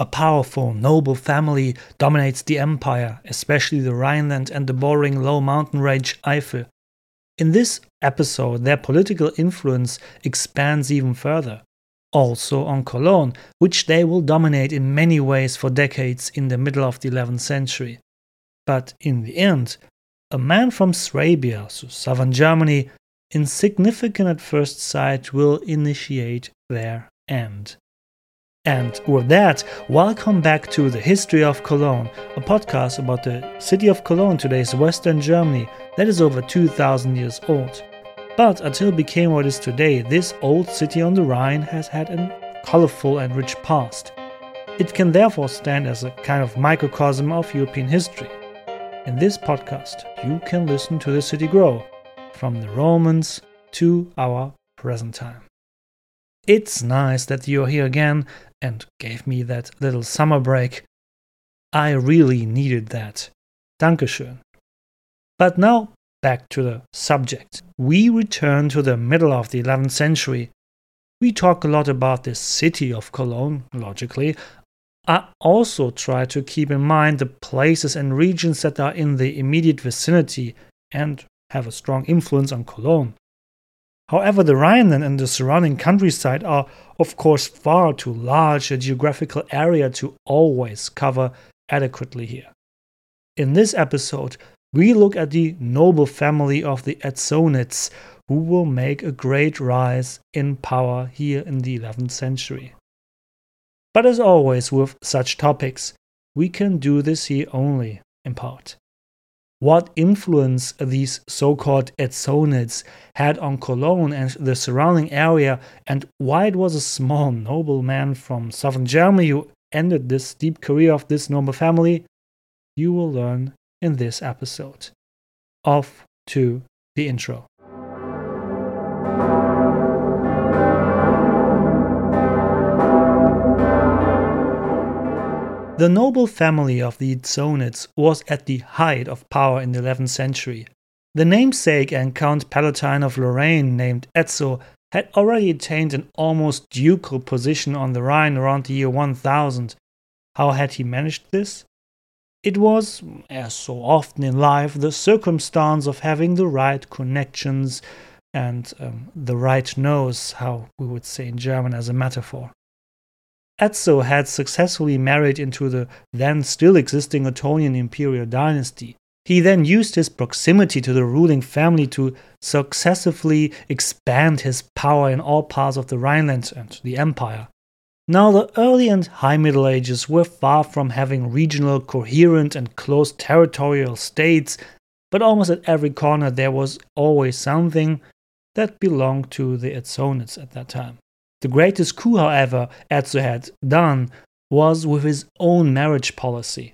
A powerful, noble family dominates the empire, especially the Rhineland and the bordering low mountain range Eifel. In this episode, their political influence expands even further, also on Cologne, which they will dominate in many ways for decades in the middle of the 11th century. But in the end, a man from Swabia, so southern Germany, insignificant at first sight, will initiate their end. And with that, welcome back to the History of Cologne, a podcast about the city of Cologne, today's Western Germany, that is over 2000 years old. But until it became what it is today, this old city on the Rhine has had a colorful and rich past. It can therefore stand as a kind of microcosm of European history. In this podcast, you can listen to the city grow, from the Romans to our present time. It's nice that you're here again and gave me that little summer break. I really needed that. Dankeschön. But now back to the subject. We return to the middle of the 11th century. We talk a lot about the city of Cologne, logically. I also try to keep in mind the places and regions that are in the immediate vicinity and have a strong influence on Cologne. However, the Rhineland and the surrounding countryside are, of course, far too large a geographical area to always cover adequately here. In this episode, we look at the noble family of the Ezzonids, who will make a great rise in power here in the 11th century. But as always with such topics, we can do this here only in part what influence these so called Ezzonids had on Cologne and the surrounding area, and why it was a small nobleman from southern Germany who ended this deep career of this noble family, you will learn in this episode. Off to the intro. The noble family of the Ezzonids was at the height of power in the 11th century. The namesake and Count Palatine of Lorraine, named Ezzo, had already attained an almost ducal position on the Rhine around the year 1000. How had he managed this? It was, as so often in life, the circumstance of having the right connections and um, the right nose, how we would say in German as a metaphor. Ezzo had successfully married into the then still existing Ottonian imperial dynasty. He then used his proximity to the ruling family to successively expand his power in all parts of the Rhineland and the empire. Now, the early and high Middle Ages were far from having regional, coherent, and close territorial states, but almost at every corner there was always something that belonged to the Ezzonids at that time. The greatest coup, however, Ezzo had done was with his own marriage policy.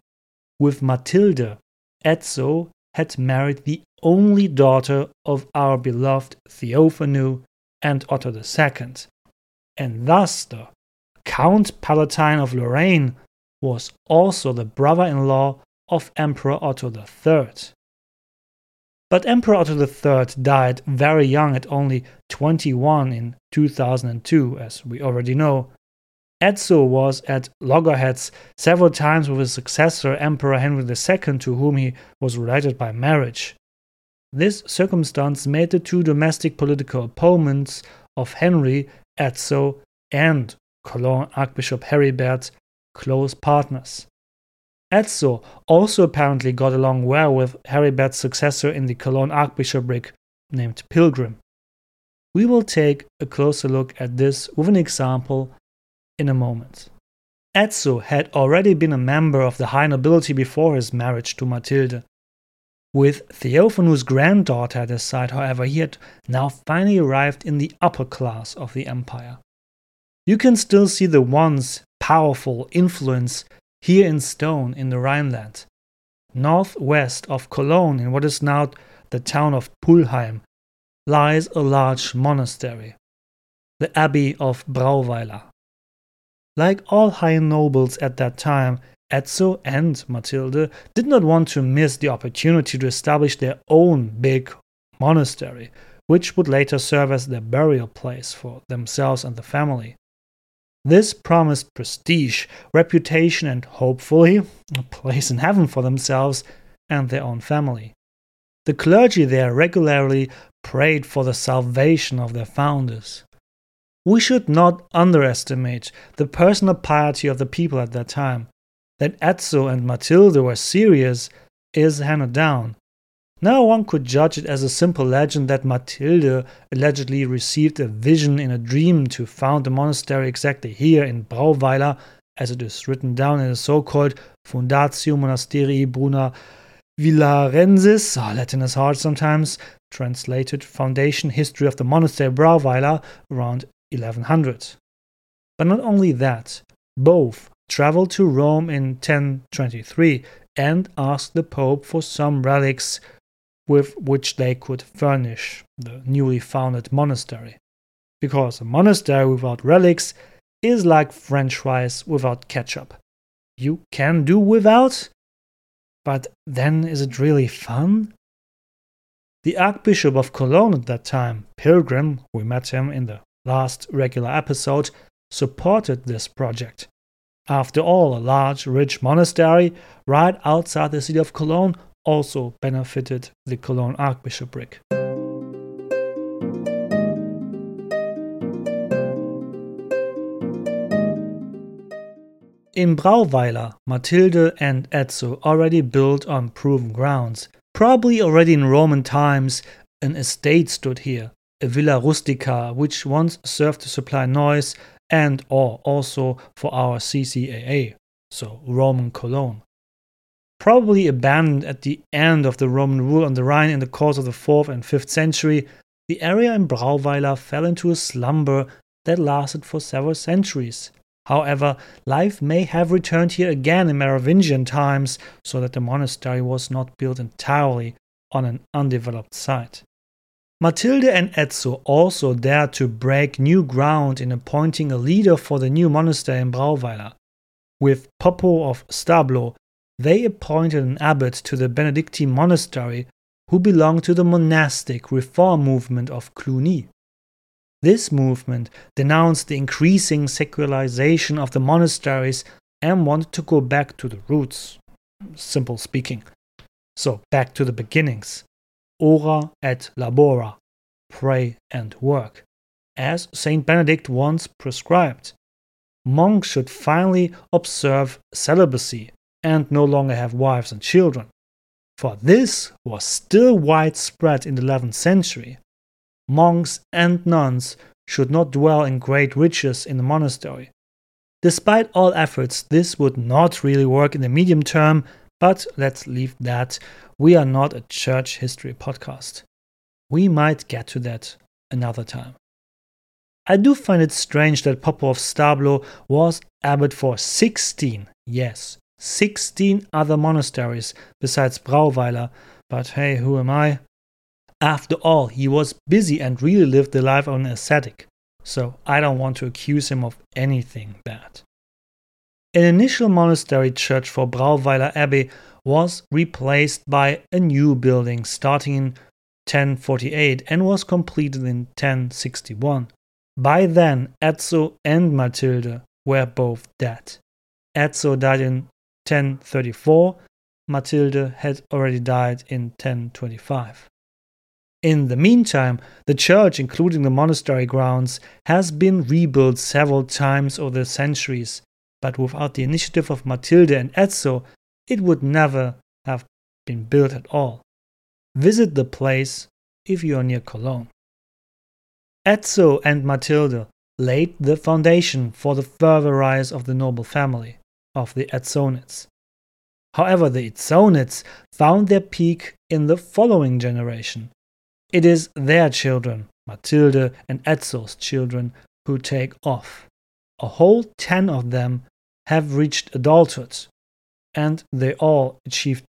With Matilde, Ezzo had married the only daughter of our beloved Theophanu and Otto II, and thus the Count Palatine of Lorraine was also the brother in law of Emperor Otto III. But Emperor Otto III died very young at only 21 in 2002, as we already know. Ezzo was at loggerheads several times with his successor, Emperor Henry II, to whom he was related by marriage. This circumstance made the two domestic political opponents of Henry, Ezzo, and Cologne Archbishop Heribert close partners. Ezzo also apparently got along well with Heribert's successor in the Cologne archbishopric named Pilgrim. We will take a closer look at this with an example in a moment. Ezzo had already been a member of the high nobility before his marriage to Matilde. With Theophanu's granddaughter at his side, however, he had now finally arrived in the upper class of the empire. You can still see the once powerful influence here in stone in the Rhineland. Northwest of Cologne, in what is now the town of Pulheim, lies a large monastery, the Abbey of Brauweiler. Like all high nobles at that time, Ezzo and Matilde did not want to miss the opportunity to establish their own big monastery, which would later serve as their burial place for themselves and the family. This promised prestige, reputation, and hopefully a place in heaven for themselves and their own family. The clergy there regularly prayed for the salvation of their founders. We should not underestimate the personal piety of the people at that time. That Ezzo and Matilda were serious is handed down. Now one could judge it as a simple legend that Matilde allegedly received a vision in a dream to found a monastery exactly here in Brauweiler, as it is written down in the so called Fundatio Monasterii Bruna Villarensis, oh, Latin is hard sometimes, translated Foundation History of the Monastery Brauweiler around 1100. But not only that, both traveled to Rome in 1023 and asked the Pope for some relics with which they could furnish the newly founded monastery. Because a monastery without relics is like french fries without ketchup. You can do without, but then is it really fun? The Archbishop of Cologne at that time, Pilgrim, we met him in the last regular episode, supported this project. After all, a large, rich monastery right outside the city of Cologne also benefited the Cologne Archbishopric. In Brauweiler, Matilde and Ezzo already built on proven grounds. Probably already in Roman times, an estate stood here, a villa rustica, which once served to supply Neuss and or also for our CCAA, so Roman Cologne probably abandoned at the end of the Roman rule on the Rhine in the course of the 4th and 5th century, the area in Brauweiler fell into a slumber that lasted for several centuries. However, life may have returned here again in Merovingian times, so that the monastery was not built entirely on an undeveloped site. Matilde and Ezzo also dared to break new ground in appointing a leader for the new monastery in Brauweiler. With Poppo of Stablo they appointed an abbot to the Benedictine monastery who belonged to the monastic reform movement of Cluny. This movement denounced the increasing secularization of the monasteries and wanted to go back to the roots, simple speaking. So, back to the beginnings. Ora et labora, pray and work, as Saint Benedict once prescribed. Monks should finally observe celibacy and no longer have wives and children. For this was still widespread in the 11th century. Monks and nuns should not dwell in great riches in the monastery. Despite all efforts, this would not really work in the medium term, but let's leave that. We are not a church history podcast. We might get to that another time. I do find it strange that Poppo of Stablo was abbot for 16, yes, 16 other monasteries besides Brauweiler, but hey, who am I? After all, he was busy and really lived the life of an ascetic, so I don't want to accuse him of anything bad. An initial monastery church for Brauweiler Abbey was replaced by a new building starting in 1048 and was completed in 1061. By then, Ezzo and Matilde were both dead. Ezzo died in 1034, Matilde had already died in 1025. In the meantime, the church, including the monastery grounds, has been rebuilt several times over the centuries, but without the initiative of Matilde and Ezzo, it would never have been built at all. Visit the place if you are near Cologne. Ezzo and Matilde laid the foundation for the further rise of the noble family of the Ezzonids. However, the Ezzonids found their peak in the following generation. It is their children, Matilde and Ezzo's children, who take off. A whole ten of them have reached adulthood, and they all achieved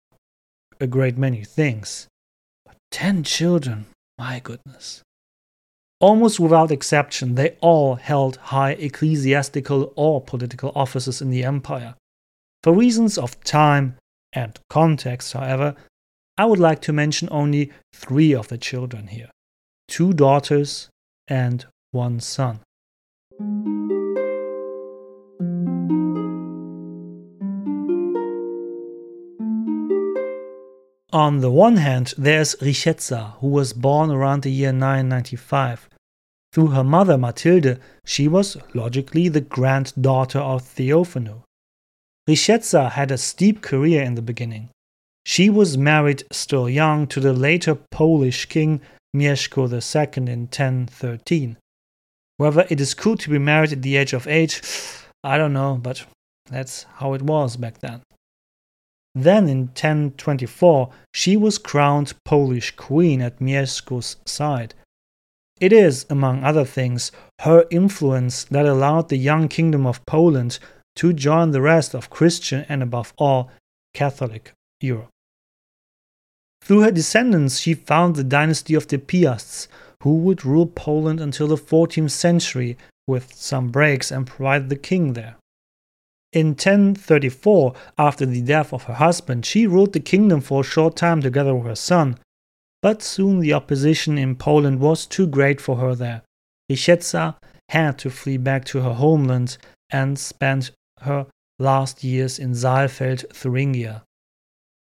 a great many things. But ten children, my goodness. Almost without exception, they all held high ecclesiastical or political offices in the empire. For reasons of time and context, however, I would like to mention only three of the children here two daughters and one son. On the one hand, there's Richeza, who was born around the year 995. Through her mother Matilde, she was logically the granddaughter of Theophano. Richeza had a steep career in the beginning. She was married still young to the later Polish king Mieszko II in 1013. Whether it is cool to be married at the age of eight, I don't know, but that's how it was back then. Then in 1024, she was crowned Polish queen at Mieszko's side. It is, among other things, her influence that allowed the young kingdom of Poland to join the rest of Christian and, above all, Catholic Europe. Through her descendants, she found the dynasty of the Piasts, who would rule Poland until the 14th century, with some breaks, and provide the king there. In 1034, after the death of her husband, she ruled the kingdom for a short time together with her son, but soon the opposition in Poland was too great for her there. Richeza had to flee back to her homeland and spent her last years in Saalfeld, Thuringia.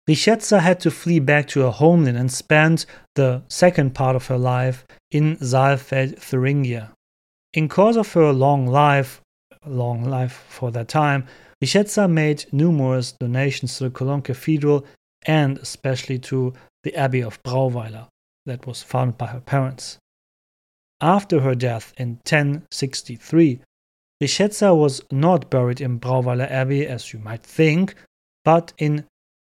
Richeza had to flee back to her homeland and spend the second part of her life in Saalfeld, Thuringia. In course of her long life, long life for that time, Richeza made numerous donations to the Cologne Cathedral and especially to the Abbey of Brauweiler that was founded by her parents. After her death in 1063, Richeza was not buried in Brauweiler Abbey as you might think, but in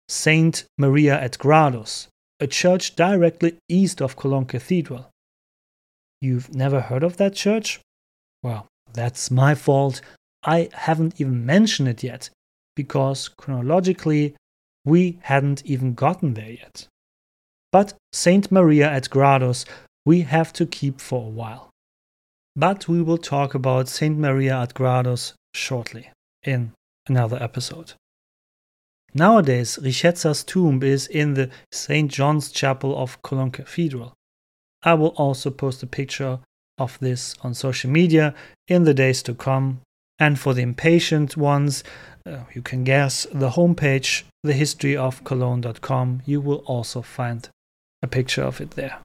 Saint Maria ad Gradus, a church directly east of Cologne Cathedral. You've never heard of that church? Well, that's my fault. I haven't even mentioned it yet, because chronologically, we hadn't even gotten there yet. But Saint Maria ad Gradus we have to keep for a while. But we will talk about Saint Maria ad Gradus shortly in another episode. Nowadays, Richeza's tomb is in the St. John's Chapel of Cologne Cathedral. I will also post a picture of this on social media in the days to come. And for the impatient ones, uh, you can guess the homepage, thehistoryofcologne.com. You will also find a picture of it there.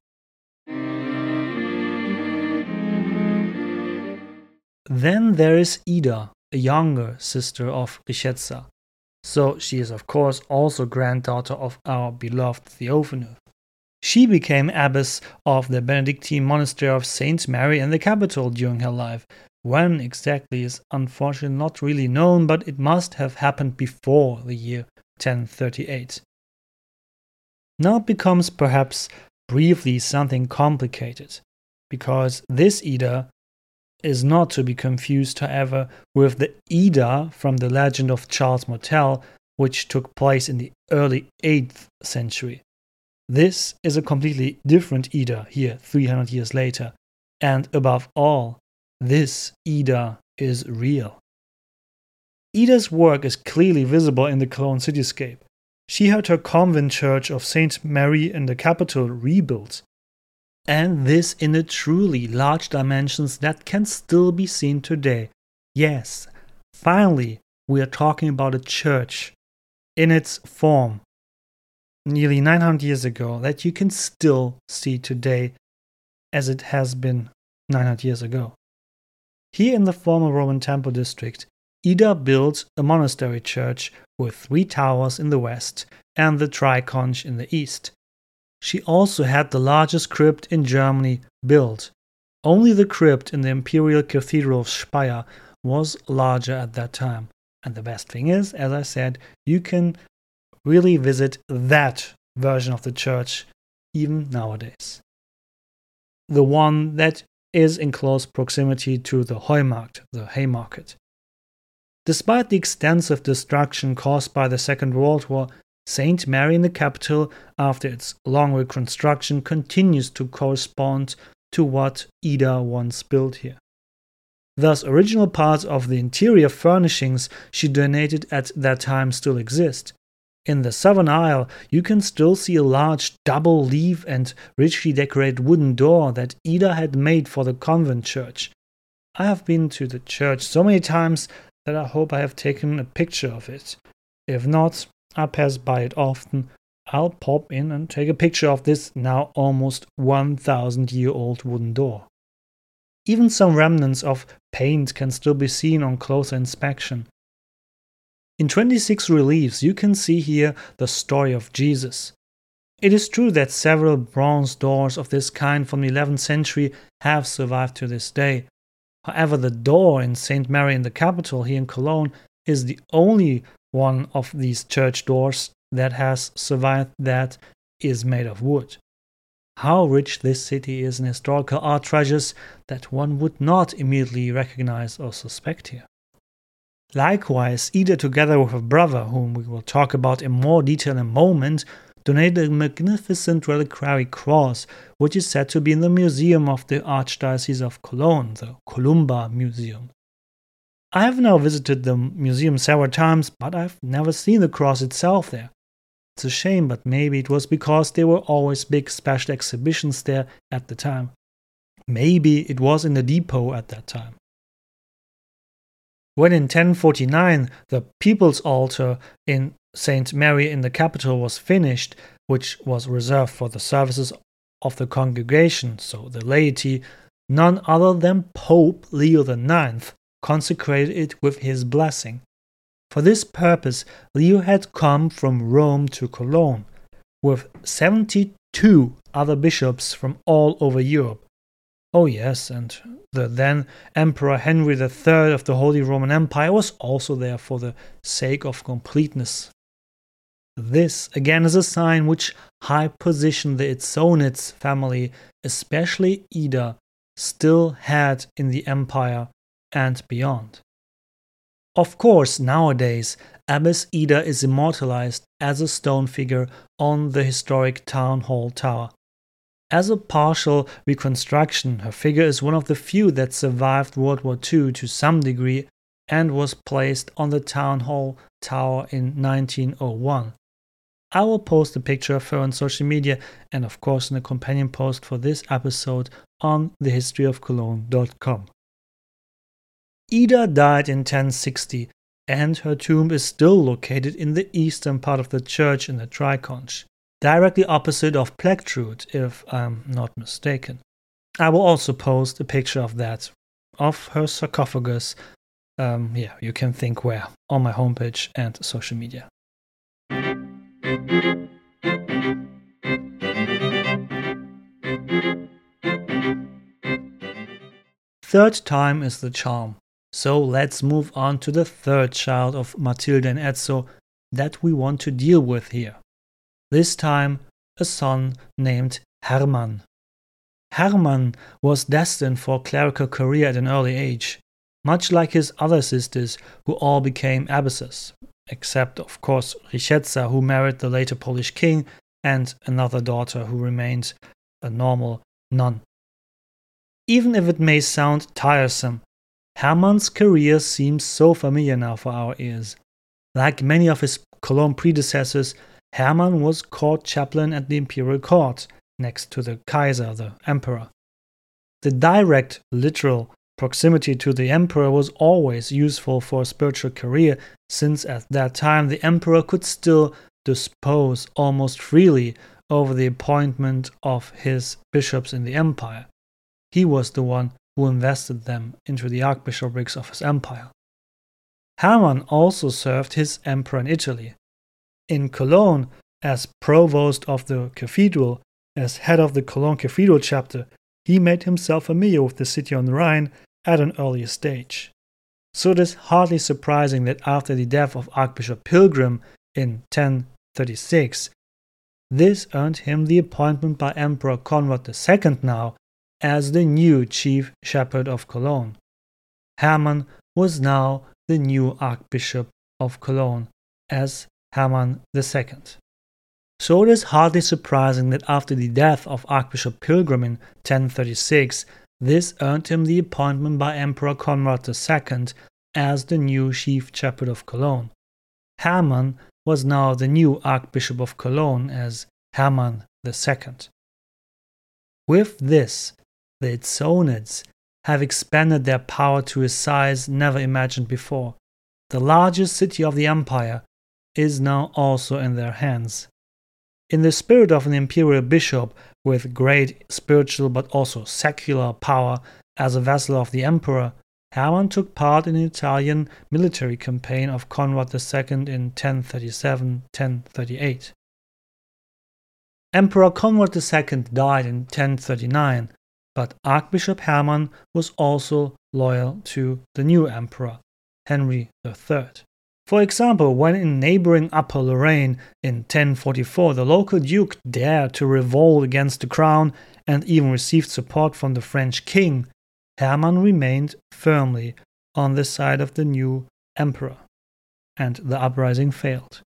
Then there is Ida, a younger sister of Richeza. So she is, of course, also granddaughter of our beloved Theophanes. She became abbess of the Benedictine monastery of St. Mary in the Capitol during her life. When exactly is unfortunately not really known, but it must have happened before the year 1038. Now it becomes perhaps briefly something complicated, because this Ida is not to be confused, however, with the Ida from the legend of Charles Martel, which took place in the early 8th century. This is a completely different Ida here 300 years later. And above all, this Ida is real. Ida's work is clearly visible in the Cologne cityscape. She had her convent church of St. Mary in the Capitol rebuilt. And this in a truly large dimensions that can still be seen today. Yes, finally, we are talking about a church in its form nearly 900 years ago that you can still see today as it has been 900 years ago. Here in the former Roman Temple district, Ida built a monastery church with three towers in the west and the triconch in the east. She also had the largest crypt in Germany built. Only the crypt in the Imperial Cathedral of Speyer was larger at that time. And the best thing is, as I said, you can really visit that version of the church even nowadays. The one that is in close proximity to the Heumarkt, the Haymarket. Despite the extensive destruction caused by the Second World War, St. Mary in the Capitol, after its long reconstruction, continues to correspond to what Ida once built here. Thus, original parts of the interior furnishings she donated at that time still exist, in the southern aisle, you can still see a large double leaf and richly decorated wooden door that Ida had made for the convent church. I have been to the church so many times that I hope I have taken a picture of it. If not, I pass by it often. I'll pop in and take a picture of this now almost 1000 year old wooden door. Even some remnants of paint can still be seen on closer inspection. In 26 reliefs, you can see here the story of Jesus. It is true that several bronze doors of this kind from the 11th century have survived to this day. However, the door in St. Mary in the Capitol here in Cologne is the only one of these church doors that has survived that is made of wood. How rich this city is in historical art treasures that one would not immediately recognize or suspect here. Likewise, Ida, together with her brother, whom we will talk about in more detail in a moment, donated a magnificent reliquary cross, which is said to be in the museum of the Archdiocese of Cologne, the Kolumba Museum. I have now visited the museum several times, but I've never seen the cross itself there. It's a shame, but maybe it was because there were always big special exhibitions there at the time. Maybe it was in the depot at that time. When in 1049 the People's Altar in St. Mary in the Capitol was finished, which was reserved for the services of the congregation, so the laity, none other than Pope Leo IX consecrated it with his blessing. For this purpose, Leo had come from Rome to Cologne with 72 other bishops from all over Europe. Oh, yes, and the then Emperor Henry III of the Holy Roman Empire was also there for the sake of completeness. This, again, is a sign which high position the Ezzonids family, especially Ida, still had in the empire and beyond. Of course, nowadays, Abbess Ida is immortalized as a stone figure on the historic town hall tower. As a partial reconstruction, her figure is one of the few that survived World War II to some degree and was placed on the town hall tower in 1901. I will post a picture of her on social media and, of course, in a companion post for this episode on thehistoryofcologne.com. Ida died in 1060, and her tomb is still located in the eastern part of the church in the Triconch, directly opposite of Plectrude, if I'm not mistaken. I will also post a picture of that, of her sarcophagus. Um, yeah, you can think where, on my homepage and social media. Third time is the charm. So let's move on to the third child of Matilda and Ezzo that we want to deal with here. This time, a son named Hermann. Hermann was destined for a clerical career at an early age, much like his other sisters, who all became abbesses, except, of course, Richezza, who married the later Polish king, and another daughter who remained a normal nun. Even if it may sound tiresome, Hermann's career seems so familiar now for our ears. Like many of his Cologne predecessors, Hermann was court chaplain at the imperial court, next to the Kaiser, the emperor. The direct, literal proximity to the emperor was always useful for a spiritual career, since at that time the emperor could still dispose almost freely over the appointment of his bishops in the empire. He was the one who invested them into the archbishoprics of his empire. Hermann also served his emperor in Italy. In Cologne, as provost of the cathedral, as head of the Cologne Cathedral chapter, he made himself familiar with the city on the Rhine at an earlier stage. So it is hardly surprising that after the death of Archbishop Pilgrim in 1036, this earned him the appointment by Emperor Conrad II now as the new chief shepherd of Cologne. Hermann was now the new Archbishop of Cologne as Hermann II. So it is hardly surprising that after the death of Archbishop Pilgrim in 1036, this earned him the appointment by Emperor Conrad II as the new chief shepherd of Cologne. Hermann was now the new Archbishop of Cologne as Hermann II. With this, the Ezzonids have expanded their power to a size never imagined before. The largest city of the empire is now also in their hands. In the spirit of an imperial bishop with great spiritual but also secular power as a vassal of the emperor, Hermann took part in the Italian military campaign of Conrad II in 1037 1038. Emperor Conrad II died in 1039, but Archbishop Hermann was also loyal to the new emperor, Henry III. For example, when in neighboring Upper Lorraine in 1044 the local duke dared to revolt against the crown and even received support from the French king, Hermann remained firmly on the side of the new emperor, and the uprising failed.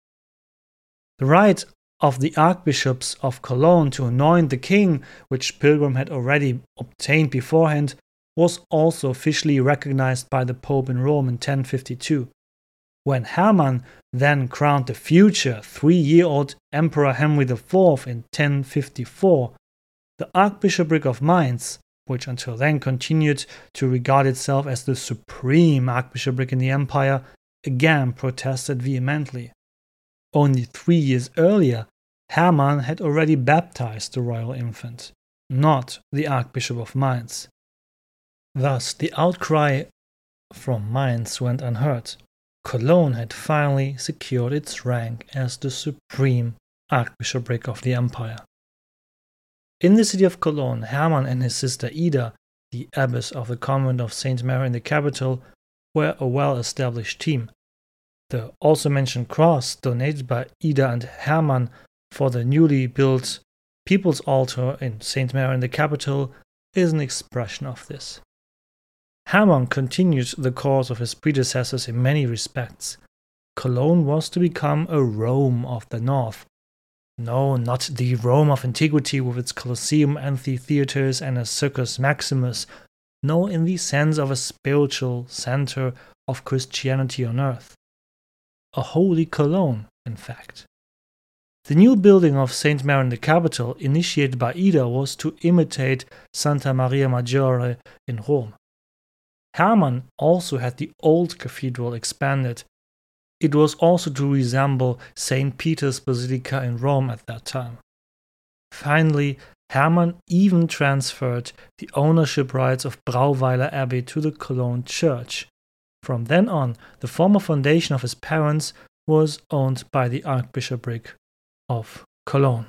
The right of the archbishops of Cologne to anoint the king, which Pilgrim had already obtained beforehand, was also officially recognized by the Pope in Rome in 1052. When Hermann then crowned the future three year old Emperor Henry IV in 1054, the Archbishopric of Mainz, which until then continued to regard itself as the supreme archbishopric in the empire, again protested vehemently. Only three years earlier, Hermann had already baptized the royal infant, not the Archbishop of Mainz. Thus, the outcry from Mainz went unheard. Cologne had finally secured its rank as the supreme archbishopric of the empire. In the city of Cologne, Hermann and his sister Ida, the abbess of the convent of St. Mary in the Capitol, were a well established team. The also mentioned cross donated by Ida and Hermann for the newly built People's Altar in St. Mary in the Capitol is an expression of this. Hermann continued the course of his predecessors in many respects. Cologne was to become a Rome of the North. No, not the Rome of antiquity with its Colosseum amphitheaters and a Circus Maximus. No, in the sense of a spiritual center of Christianity on earth. A holy Cologne, in fact. The new building of St. Mary in the Capitol, initiated by Ida, was to imitate Santa Maria Maggiore in Rome. Hermann also had the old cathedral expanded. It was also to resemble St. Peter's Basilica in Rome at that time. Finally, Hermann even transferred the ownership rights of Brauweiler Abbey to the Cologne church. From then on, the former foundation of his parents was owned by the Archbishopric of Cologne.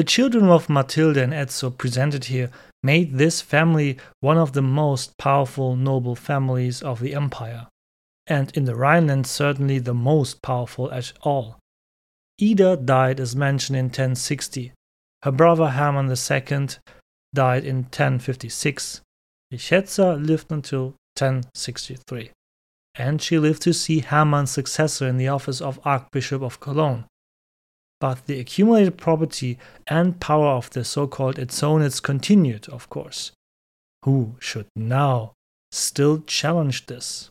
The children of Matilde and Ezzo presented here made this family one of the most powerful noble families of the empire, and in the Rhineland certainly the most powerful at all. Ida died as mentioned in 1060. Her brother Hermann II died in 1056. Richezza lived until 1063, and she lived to see Hermann's successor in the office of Archbishop of Cologne, but the accumulated property and power of the so called Ezzonids continued, of course. Who should now still challenge this?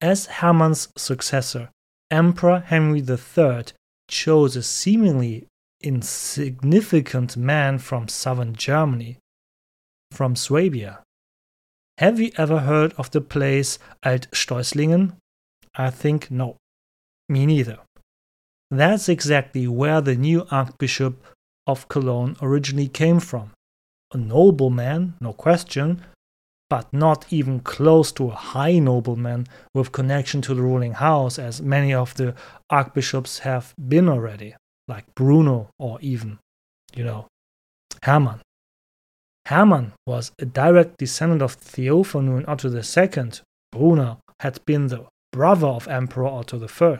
As Hermann's successor, Emperor Henry III chose a seemingly insignificant man from southern Germany, from Swabia. Have you ever heard of the place Alt-Steußlingen? I think no. Me neither. That's exactly where the new Archbishop of Cologne originally came from. A nobleman, no question, but not even close to a high nobleman with connection to the ruling house, as many of the archbishops have been already, like Bruno or even, you know, Hermann. Hermann was a direct descendant of Theophanu and Otto II. Bruno had been the brother of Emperor Otto I.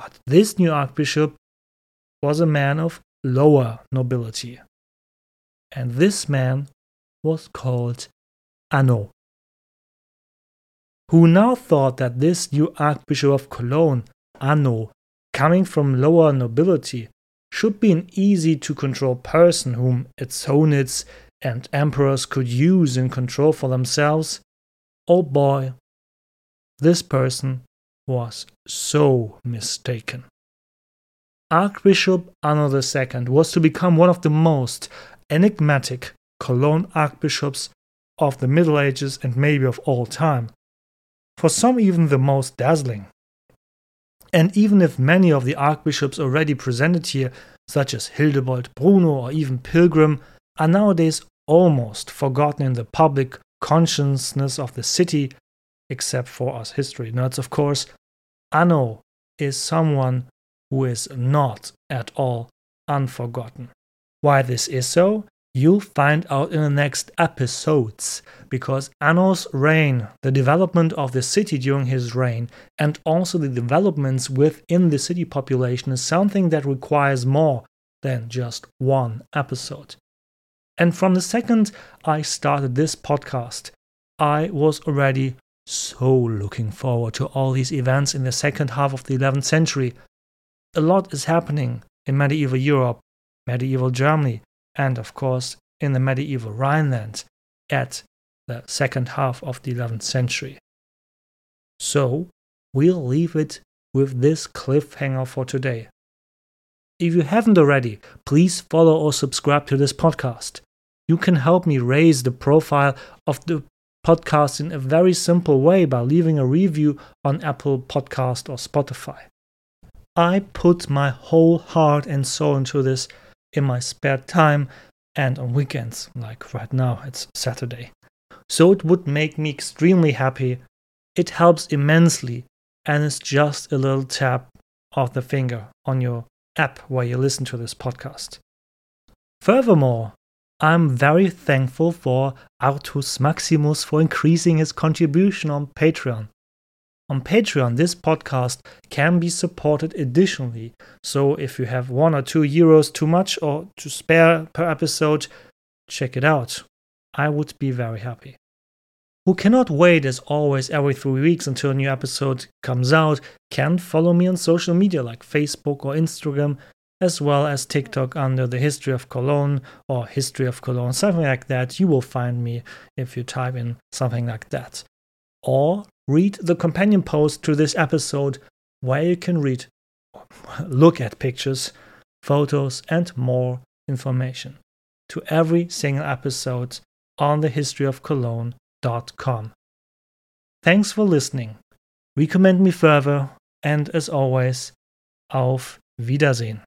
But this new archbishop was a man of lower nobility. And this man was called Anno, who now thought that this new archbishop of Cologne, Anno, coming from lower nobility, should be an easy to control person whom Ezzonids and emperors could use and control for themselves. Oh boy, this person was so mistaken. Archbishop Anno II was to become one of the most enigmatic Cologne archbishops of the Middle Ages and maybe of all time. For some, even the most dazzling. And even if many of the archbishops already presented here, such as Hildebold, Bruno, or even Pilgrim, are nowadays almost forgotten in the public consciousness of the city, except for us history nerds, of course, Anno is someone who is not at all unforgotten. Why this is so, you'll find out in the next episodes, because Anno's reign, the development of the city during his reign, and also the developments within the city population is something that requires more than just one episode. And from the second I started this podcast, I was already so looking forward to all these events in the second half of the 11th century. A lot is happening in medieval Europe, medieval Germany, and of course in the medieval Rhineland at the second half of the 11th century. So, we'll leave it with this cliffhanger for today. If you haven't already, please follow or subscribe to this podcast. You can help me raise the profile of the podcast in a very simple way by leaving a review on Apple Podcast or Spotify. I put my whole heart and soul into this in my spare time and on weekends, like right now, it's Saturday. So it would make me extremely happy. It helps immensely and it's just a little tap of the finger on your app where you listen to this podcast. Furthermore, I'm very thankful for Artus Maximus for increasing his contribution on Patreon. On Patreon, this podcast can be supported additionally. So if you have one or two euros too much or to spare per episode, check it out. I would be very happy. Who cannot wait as always every three weeks until a new episode comes out can follow me on social media like Facebook or Instagram as well as TikTok under the History of Cologne or History of Cologne, something like that. You will find me if you type in something like that. Or read the companion post to this episode where you can read, look at pictures, photos, and more information to every single episode on the historyofcologne.com. Thanks for listening. Recommend me further, and as always, auf Wiedersehen.